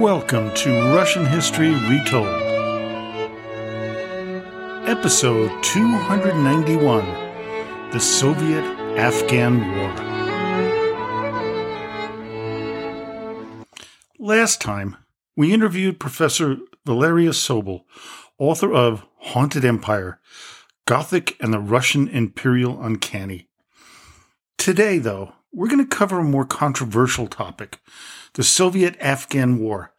Welcome to Russian History Retold, Episode 291 The Soviet Afghan War. Last time, we interviewed Professor Valeria Sobol, author of Haunted Empire Gothic and the Russian Imperial Uncanny. Today, though, we're going to cover a more controversial topic the Soviet Afghan War,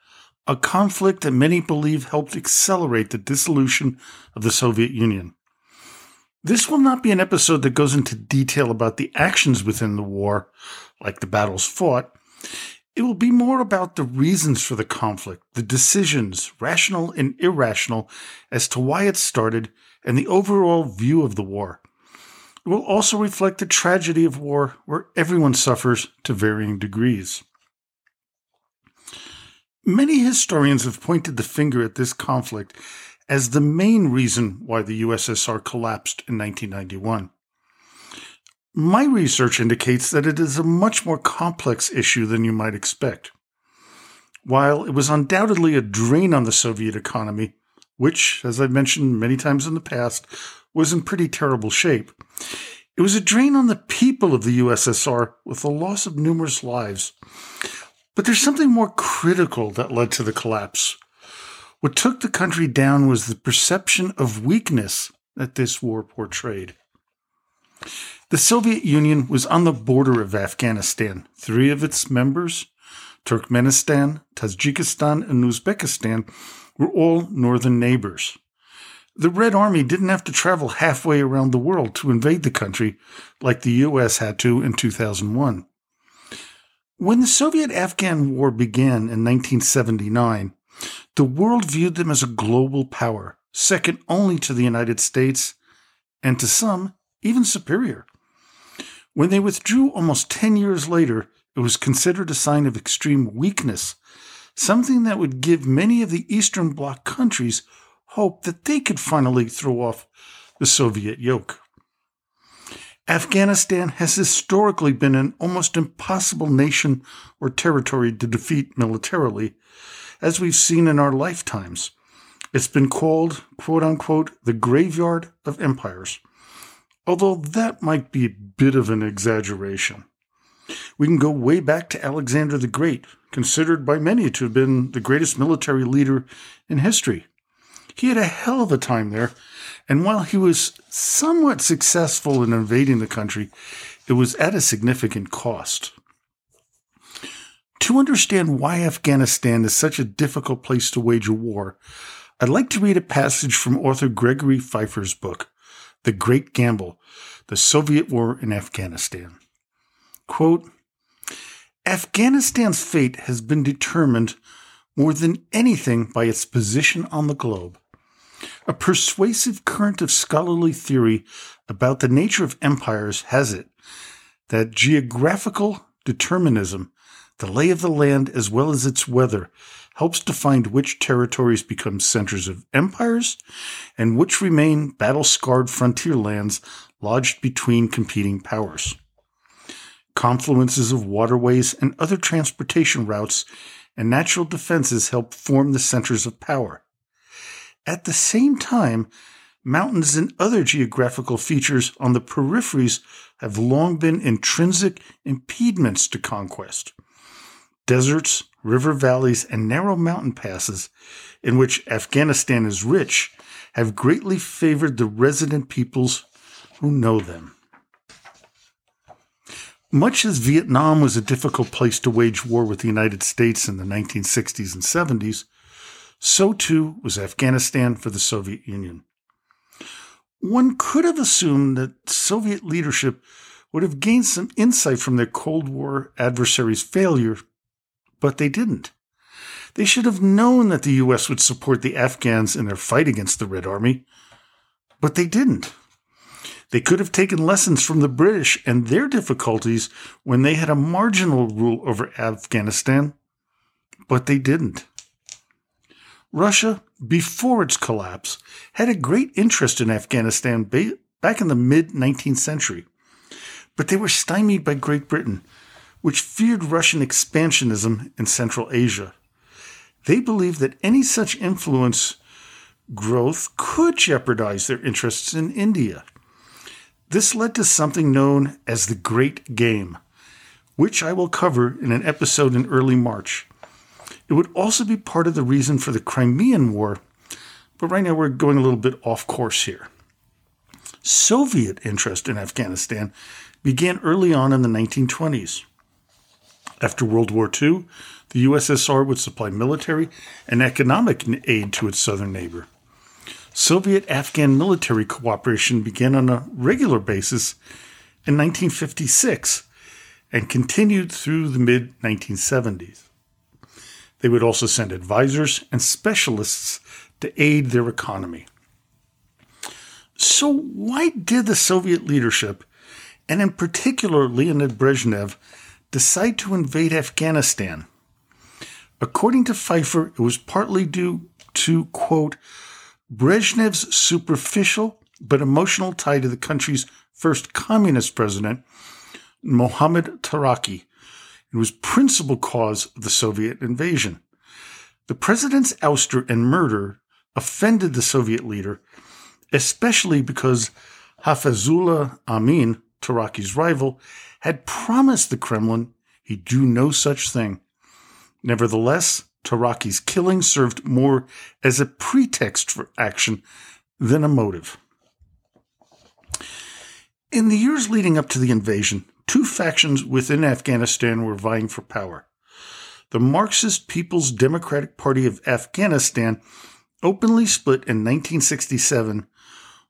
a conflict that many believe helped accelerate the dissolution of the Soviet Union. This will not be an episode that goes into detail about the actions within the war, like the battles fought. It will be more about the reasons for the conflict, the decisions, rational and irrational, as to why it started, and the overall view of the war. It will also reflect the tragedy of war, where everyone suffers to varying degrees. Many historians have pointed the finger at this conflict as the main reason why the USSR collapsed in 1991. My research indicates that it is a much more complex issue than you might expect. While it was undoubtedly a drain on the Soviet economy, which, as I've mentioned many times in the past, was in pretty terrible shape, it was a drain on the people of the USSR with the loss of numerous lives. But there's something more critical that led to the collapse. What took the country down was the perception of weakness that this war portrayed. The Soviet Union was on the border of Afghanistan. Three of its members, Turkmenistan, Tajikistan, and Uzbekistan, were all northern neighbors. The Red Army didn't have to travel halfway around the world to invade the country like the U.S. had to in 2001. When the Soviet Afghan War began in 1979, the world viewed them as a global power, second only to the United States, and to some, even superior. When they withdrew almost 10 years later, it was considered a sign of extreme weakness, something that would give many of the Eastern Bloc countries hope that they could finally throw off the Soviet yoke. Afghanistan has historically been an almost impossible nation or territory to defeat militarily, as we've seen in our lifetimes. It's been called, quote unquote, the graveyard of empires, although that might be a bit of an exaggeration. We can go way back to Alexander the Great, considered by many to have been the greatest military leader in history. He had a hell of a time there and while he was somewhat successful in invading the country, it was at a significant cost. To understand why Afghanistan is such a difficult place to wage a war, I'd like to read a passage from author Gregory Feifer's book, The Great Gamble The Soviet War in Afghanistan. Quote, Afghanistan's fate has been determined more than anything by its position on the globe. A persuasive current of scholarly theory about the nature of empires has it that geographical determinism, the lay of the land as well as its weather, helps define which territories become centers of empires and which remain battle scarred frontier lands lodged between competing powers. Confluences of waterways and other transportation routes and natural defenses help form the centers of power. At the same time, mountains and other geographical features on the peripheries have long been intrinsic impediments to conquest. Deserts, river valleys, and narrow mountain passes, in which Afghanistan is rich, have greatly favored the resident peoples who know them. Much as Vietnam was a difficult place to wage war with the United States in the 1960s and 70s, so too was Afghanistan for the Soviet Union. One could have assumed that Soviet leadership would have gained some insight from their Cold War adversaries' failure, but they didn't. They should have known that the U.S. would support the Afghans in their fight against the Red Army, but they didn't. They could have taken lessons from the British and their difficulties when they had a marginal rule over Afghanistan, but they didn't. Russia, before its collapse, had a great interest in Afghanistan back in the mid 19th century. But they were stymied by Great Britain, which feared Russian expansionism in Central Asia. they believed that any such influence growth could jeopardize their interests in India. This led to something known as the Great Game, which I will cover in an episode in early March. It would also be part of the reason for the Crimean War, but right now we're going a little bit off course here. Soviet interest in Afghanistan began early on in the 1920s. After World War II, the USSR would supply military and economic aid to its southern neighbor. Soviet Afghan military cooperation began on a regular basis in 1956 and continued through the mid 1970s. They would also send advisors and specialists to aid their economy. So, why did the Soviet leadership, and in particular Leonid Brezhnev, decide to invade Afghanistan? According to Feifer, it was partly due to, quote, Brezhnev's superficial but emotional tie to the country's first communist president, Mohammad Taraki, and was principal cause of the Soviet invasion. The president's ouster and murder offended the Soviet leader, especially because Hafizullah Amin, Taraki's rival, had promised the Kremlin he'd do no such thing. Nevertheless, Taraki's killing served more as a pretext for action than a motive. In the years leading up to the invasion, two factions within Afghanistan were vying for power. The Marxist People's Democratic Party of Afghanistan openly split in 1967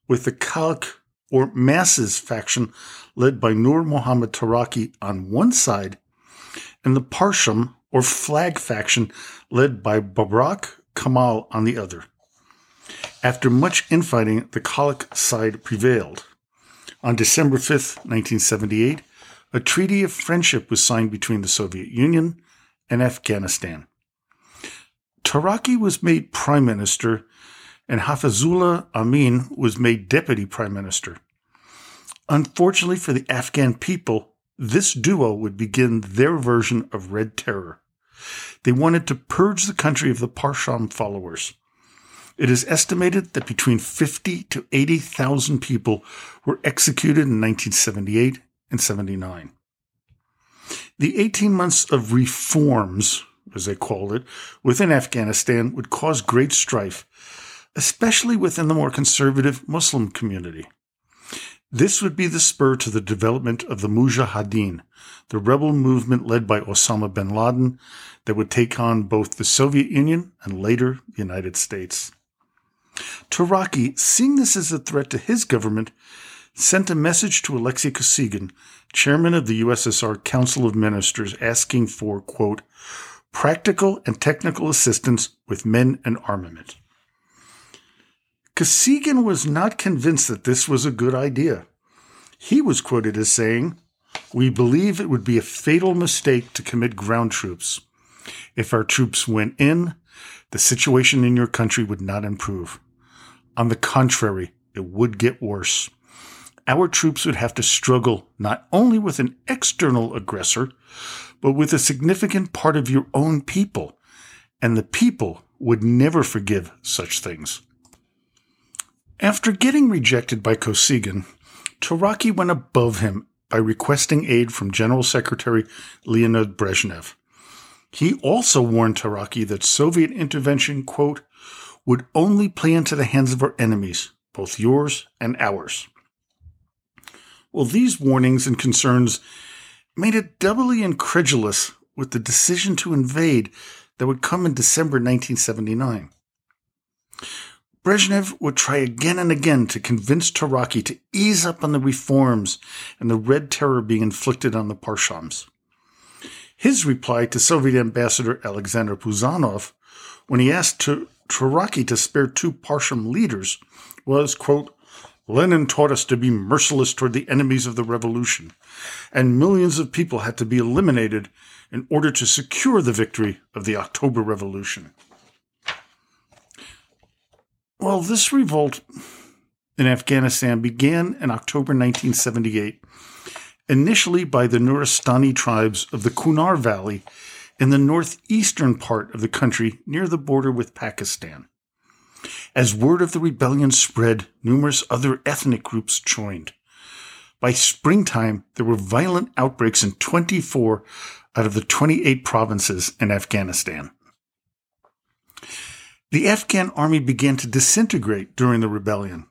with the Khalq or Masses faction led by Nur Muhammad Taraki on one side and the Parcham or Flag faction led by Babrak Karmal on the other. After much infighting, the Khalq side prevailed. On December 5, 1978, a treaty of friendship was signed between the Soviet Union and Afghanistan. Taraki was made prime minister, and Hafizullah Amin was made deputy prime minister. Unfortunately for the Afghan people, this duo would begin their version of Red Terror. They wanted to purge the country of the Parcham followers. It is estimated that between 50 to 80,000 people were executed in 1978 and 79. The 18 months of reforms, as they called it, within Afghanistan would cause great strife, especially within the more conservative Muslim community. This would be the spur to the development of the Mujahideen, the rebel movement led by Osama bin Laden that would take on both the Soviet Union and later the United States. Taraki, seeing this as a threat to his government, sent a message to Alexei Kosygin, chairman of the USSR Council of Ministers, asking for, quote, practical and technical assistance with men and armament. Kosygin was not convinced that this was a good idea. He was quoted as saying, We believe it would be a fatal mistake to commit ground troops. If our troops went in, the situation in your country would not improve. On the contrary, it would get worse. Our troops would have to struggle not only with an external aggressor, but with a significant part of your own people, and the people would never forgive such things. After getting rejected by Kosygin, Taraki went above him by requesting aid from General Secretary Leonid Brezhnev. He also warned Taraki that Soviet intervention, quote, would only play into the hands of our enemies, both yours and ours. Well, these warnings and concerns made it doubly incredulous with the decision to invade that would come in December 1979. Brezhnev would try again and again to convince Taraki to ease up on the reforms and the red terror being inflicted on the Parchams. His reply to Soviet Ambassador Alexander Puzanov, when he asked Taraki to spare two Parcham leaders, was, quote, Lenin taught us to be merciless toward the enemies of the revolution, and millions of people had to be eliminated in order to secure the victory of the October Revolution. Well, this revolt in Afghanistan began in October 1978, initially by the Nuristani tribes of the Kunar Valley in the northeastern part of the country near the border with Pakistan. As word of the rebellion spread, numerous other ethnic groups joined. By springtime, there were violent outbreaks in 24 out of the 28 provinces in Afghanistan. The Afghan army began to disintegrate during the rebellion.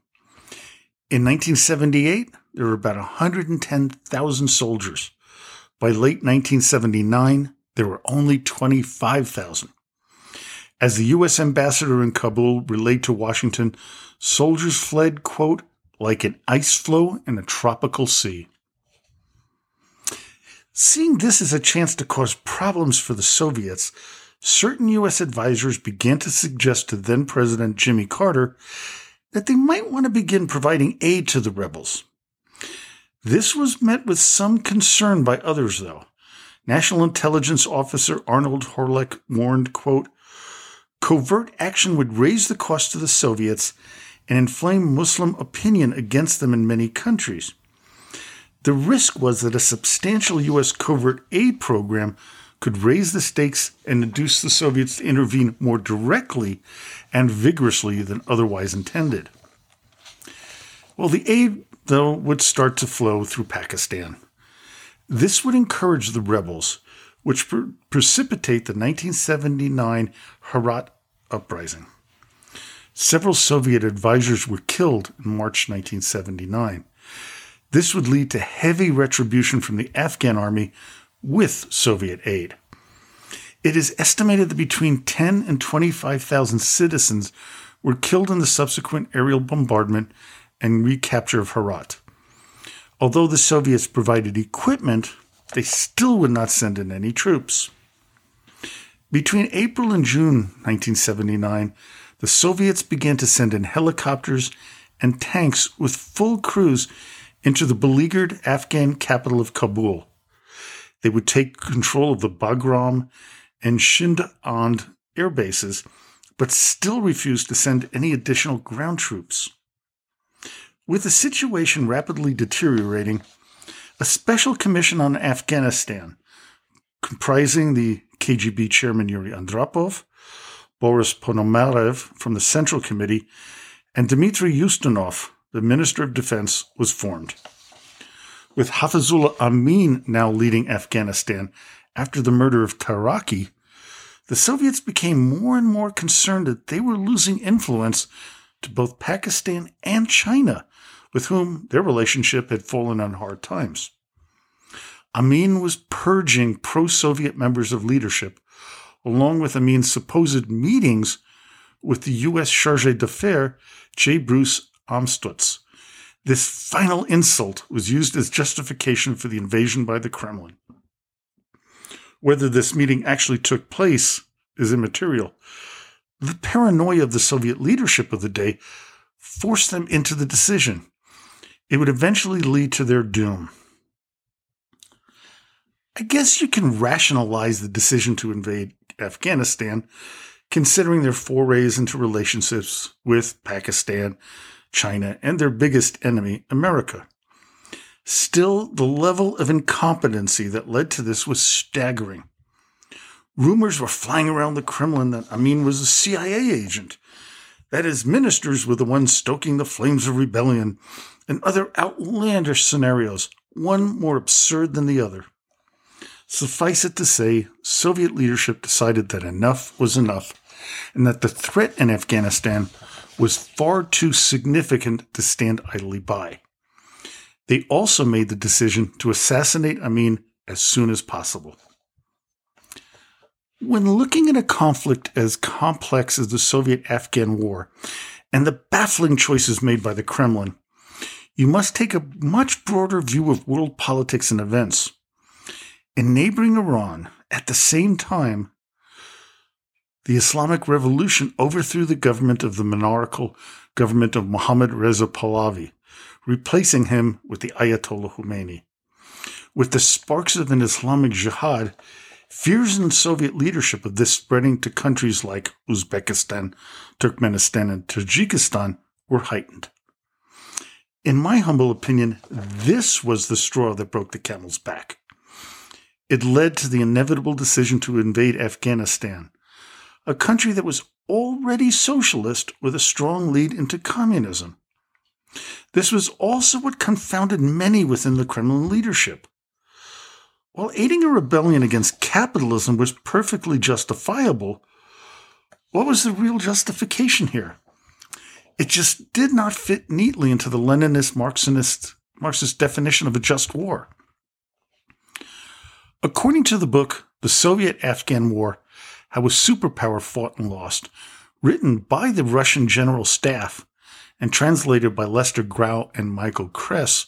In 1978, there were about 110,000 soldiers. By late 1979, there were only 25,000. As the U.S. ambassador in Kabul relayed to Washington, soldiers fled, quote, like an ice floe in a tropical sea. Seeing this as a chance to cause problems for the Soviets, certain U.S. advisors began to suggest to then President Jimmy Carter that they might want to begin providing aid to the rebels. This was met with some concern by others, though. National Intelligence Officer Arnold Horelick warned, quote, covert action would raise the cost to the Soviets and inflame Muslim opinion against them in many countries. The risk was that a substantial U.S. covert aid program could raise the stakes and induce the Soviets to intervene more directly and vigorously than otherwise intended. Well, the aid, though, would start to flow through Pakistan. This would encourage the rebels, which pre- precipitate the 1979 Herat uprising. Several Soviet advisors were killed in March 1979. This would lead to heavy retribution from the Afghan army with Soviet aid. It is estimated that between 10 and 25,000 citizens were killed in the subsequent aerial bombardment and recapture of Herat. Although the Soviets provided equipment, they still would not send in any troops. Between April and June 1979, the Soviets began to send in helicopters and tanks with full crews into the beleaguered Afghan capital of Kabul. They would take control of the Bagram and Shindand air bases, but still refused to send any additional ground troops. With the situation rapidly deteriorating, a special commission on Afghanistan, comprising the KGB chairman Yuri Andropov, Boris Ponomarev from the Central Committee, and Dmitry Ustinov, the Minister of Defense, was formed. With Hafizullah Amin now leading Afghanistan after the murder of Taraki, the Soviets became more and more concerned that they were losing influence to both Pakistan and China, with whom their relationship had fallen on hard times. Amin was purging pro Soviet members of leadership, along with Amin's supposed meetings with the U.S. Charge d'Affaires, J. Bruce Amstutz. This final insult was used as justification for the invasion by the Kremlin. Whether this meeting actually took place is immaterial. The paranoia of the Soviet leadership of the day forced them into the decision. It would eventually lead to their doom. I guess you can rationalize the decision to invade Afghanistan, considering their forays into relationships with Pakistan, China, and their biggest enemy, America. Still, the level of incompetency that led to this was staggering. Rumors were flying around the Kremlin that Amin was a CIA agent. That his ministers were the ones stoking the flames of rebellion, and other outlandish scenarios, one more absurd than the other. Suffice it to say, Soviet leadership decided that enough was enough, and that the threat in Afghanistan was far too significant to stand idly by. They also made the decision to assassinate Amin as soon as possible. When looking at a conflict as complex as the Soviet Afghan War and the baffling choices made by the Kremlin, you must take a much broader view of world politics and events. In neighboring Iran, at the same time, the Islamic Revolution overthrew the government of the monarchical government of Mohammad Reza Pahlavi, replacing him with the Ayatollah Khomeini. With the sparks of an Islamic jihad, Fears in Soviet leadership of this spreading to countries like Uzbekistan, Turkmenistan, and Tajikistan were heightened. In my humble opinion, this was the straw that broke the camel's back. it led to the inevitable decision to invade Afghanistan, a country that was already socialist with a strong lead into communism. This was also what confounded many within the Kremlin leadership. While aiding a rebellion against capitalism was perfectly justifiable, what was the real justification here? It just did not fit neatly into the Leninist Marxist, Marxist definition of a just war. According to the book, The Soviet Afghan War How a Superpower Fought and Lost, written by the Russian General Staff and translated by Lester Grau and Michael Gress,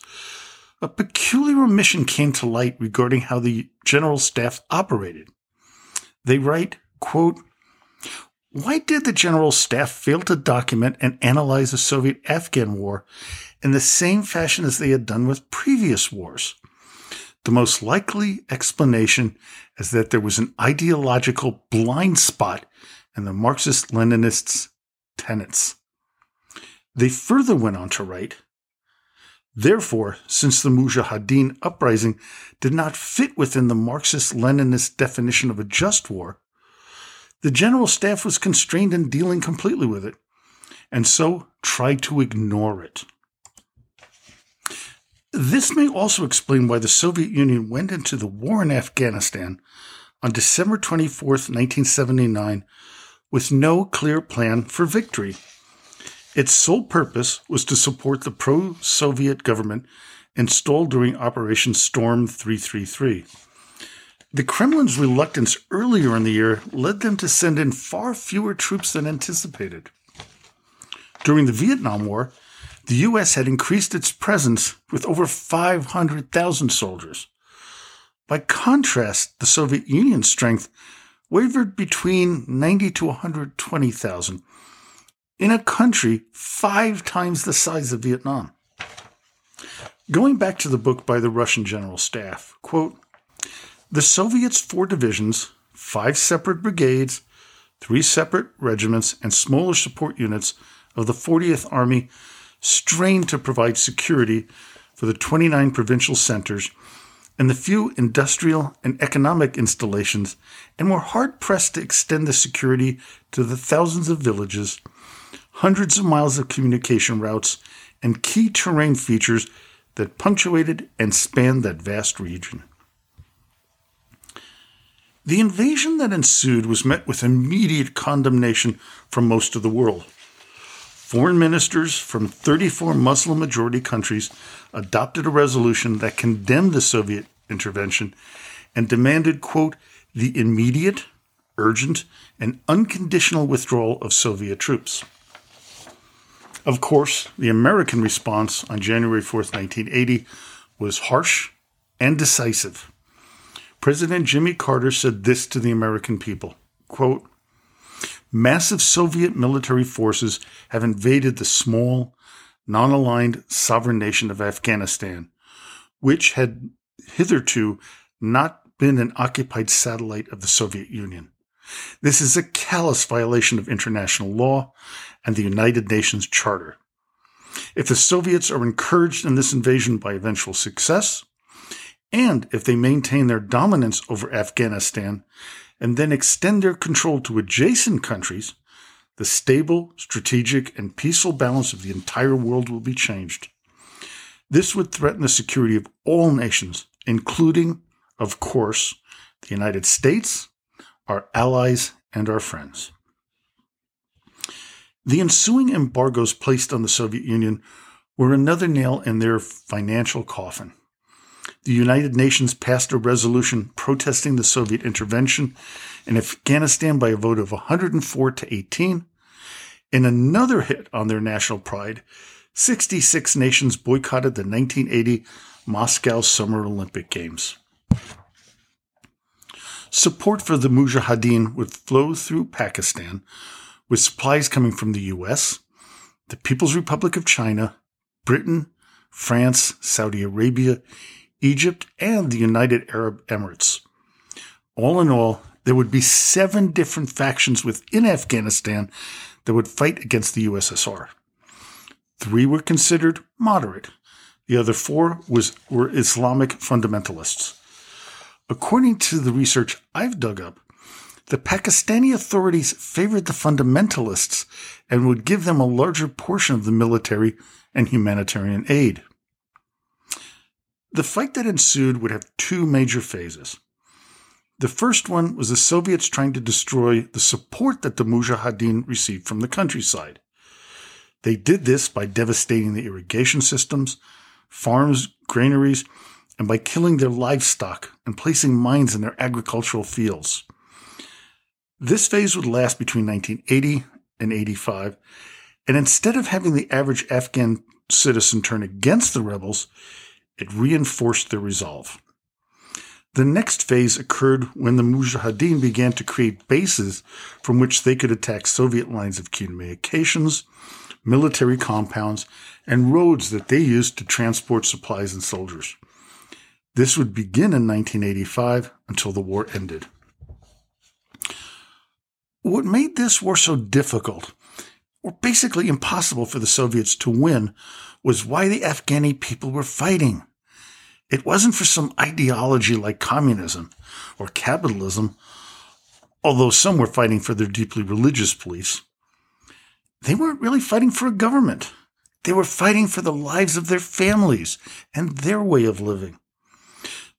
a peculiar omission came to light regarding how the General Staff operated. They write, quote, why did the General Staff fail to document and analyze the Soviet Afghan War in the same fashion as they had done with previous wars? The most likely explanation is that there was an ideological blind spot in the Marxist Leninists' tenets. They further went on to write Therefore, since the Mujahideen uprising did not fit within the Marxist Leninist definition of a just war, the General Staff was constrained in dealing completely with it, and so tried to ignore it. This may also explain why the Soviet Union went into the war in Afghanistan on December 24, 1979, with no clear plan for victory. Its sole purpose was to support the pro Soviet government installed during Operation Storm 333. The Kremlin's reluctance earlier in the year led them to send in far fewer troops than anticipated. During the Vietnam War, the U.S. had increased its presence with over 500,000 soldiers. By contrast, the Soviet Union's strength wavered between 90 to 120,000, in a country five times the size of Vietnam. Going back to the book by the Russian General Staff, quote, the Soviets' four divisions, five separate brigades, three separate regiments, and smaller support units of the 40th Army strained to provide security for the 29 provincial centers and the few industrial and economic installations, and were hard pressed to extend the security to the thousands of villages hundreds of miles of communication routes, and key terrain features that punctuated and spanned that vast region. The invasion that ensued was met with immediate condemnation from most of the world. Foreign ministers from 34 Muslim majority countries adopted a resolution that condemned the Soviet intervention and demanded, quote, the immediate, urgent, and unconditional withdrawal of Soviet troops. Of course, the American response on January 4th, 1980 was harsh and decisive. President Jimmy Carter said this to the American people quote, Massive Soviet military forces have invaded the small, non aligned sovereign nation of Afghanistan, which had hitherto not been an occupied satellite of the Soviet Union. This is a callous violation of international law and the United Nations Charter. If the Soviets are encouraged in this invasion by eventual success, and if they maintain their dominance over Afghanistan and then extend their control to adjacent countries, the stable, strategic, and peaceful balance of the entire world will be changed. This would threaten the security of all nations, including, of course, the United States, our allies, and our friends. The ensuing embargoes placed on the Soviet Union were another nail in their financial coffin. The United Nations passed a resolution protesting the Soviet intervention in Afghanistan by a vote of 104 to 18. In another hit on their national pride, 66 nations boycotted the 1980 Moscow Summer Olympic Games. Support for the Mujahideen would flow through Pakistan, with supplies coming from the US, the People's Republic of China, Britain, France, Saudi Arabia, Egypt, and the United Arab Emirates. All in all, there would be seven different factions within Afghanistan that would fight against the USSR. Three were considered moderate. The other four was, were Islamic fundamentalists. According to the research I've dug up, the Pakistani authorities favored the fundamentalists and would give them a larger portion of the military and humanitarian aid. The fight that ensued would have two major phases. The first one was the Soviets trying to destroy the support that the Mujahideen received from the countryside. They did this by devastating the irrigation systems, farms, granaries, and by killing their livestock and placing mines in their agricultural fields. This phase would last between 1980 and 85, and instead of having the average Afghan citizen turn against the rebels, it reinforced their resolve. The next phase occurred when the Mujahideen began to create bases from which they could attack Soviet lines of communications, military compounds, and roads that they used to transport supplies and soldiers. This would begin in 1985 until the war ended. What made this war so difficult, or basically impossible for the Soviets to win, was why the Afghani people were fighting. It wasn't for some ideology like communism or capitalism, although some were fighting for their deeply religious beliefs. They weren't really fighting for a government. They were fighting for the lives of their families and their way of living.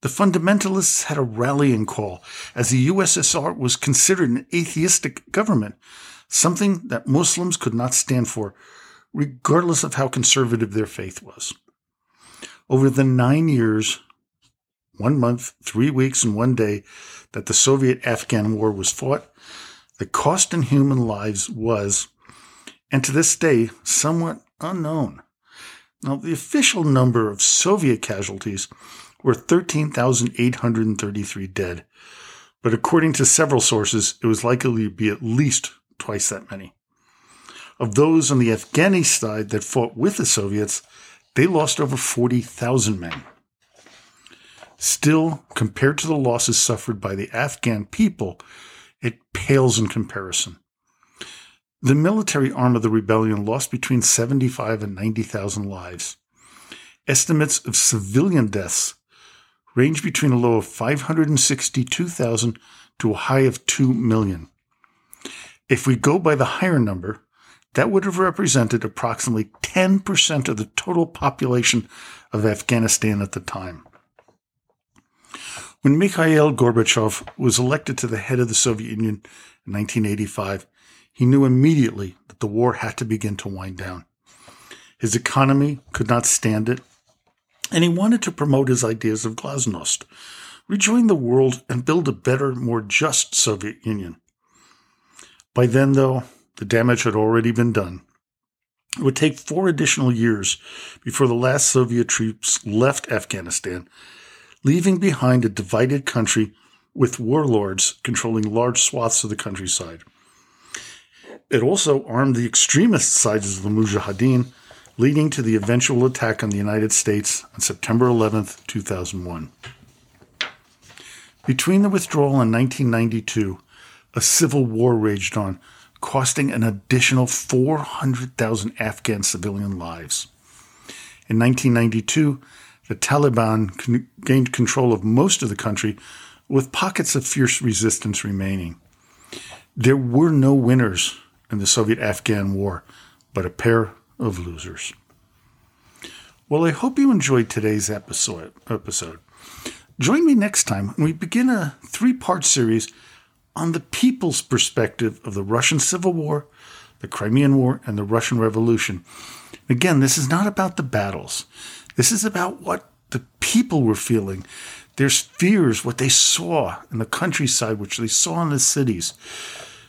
The fundamentalists had a rallying call as the USSR was considered an atheistic government, something that Muslims could not stand for, regardless of how conservative their faith was. Over the nine years, one month, three weeks, and one day that the Soviet Afghan war was fought, the cost in human lives was, and to this day, somewhat unknown. Now, the official number of Soviet casualties were 13,833 dead, but according to several sources, it was likely to be at least twice that many. Of those on the Afghani side that fought with the Soviets, they lost over 40,000 men. Still, compared to the losses suffered by the Afghan people, it pales in comparison. The military arm of the rebellion lost between 75 and 90,000 lives. Estimates of civilian deaths range between a low of 562,000 to a high of 2 million. If we go by the higher number, that would have represented approximately 10% of the total population of Afghanistan at the time. When Mikhail Gorbachev was elected to the head of the Soviet Union in 1985, he knew immediately that the war had to begin to wind down. His economy could not stand it, and he wanted to promote his ideas of glasnost, rejoin the world, and build a better, more just Soviet Union. By then, though, the damage had already been done. It would take four additional years before the last Soviet troops left Afghanistan, leaving behind a divided country with warlords controlling large swaths of the countryside. It also armed the extremist sides of the Mujahideen, leading to the eventual attack on the United States on September 11, 2001. Between the withdrawal and 1992, a civil war raged on costing an additional 400,000 Afghan civilian lives. In 1992, the Taliban gained control of most of the country, with pockets of fierce resistance remaining. There were no winners in the Soviet Afghan War, but a pair of losers. Well, I hope you enjoyed today's episode. Join me next time when we begin a three part series on the people's perspective of the Russian Civil War, the Crimean War, and the Russian Revolution. Again, this is not about the battles. This is about what the people were feeling, their fears, what they saw in the countryside, which they saw in the cities.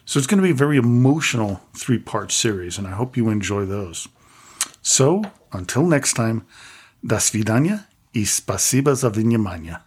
So it's going to be a very emotional three part series, and I hope you enjoy those. So until next time, до свидания и спасибо за внимание.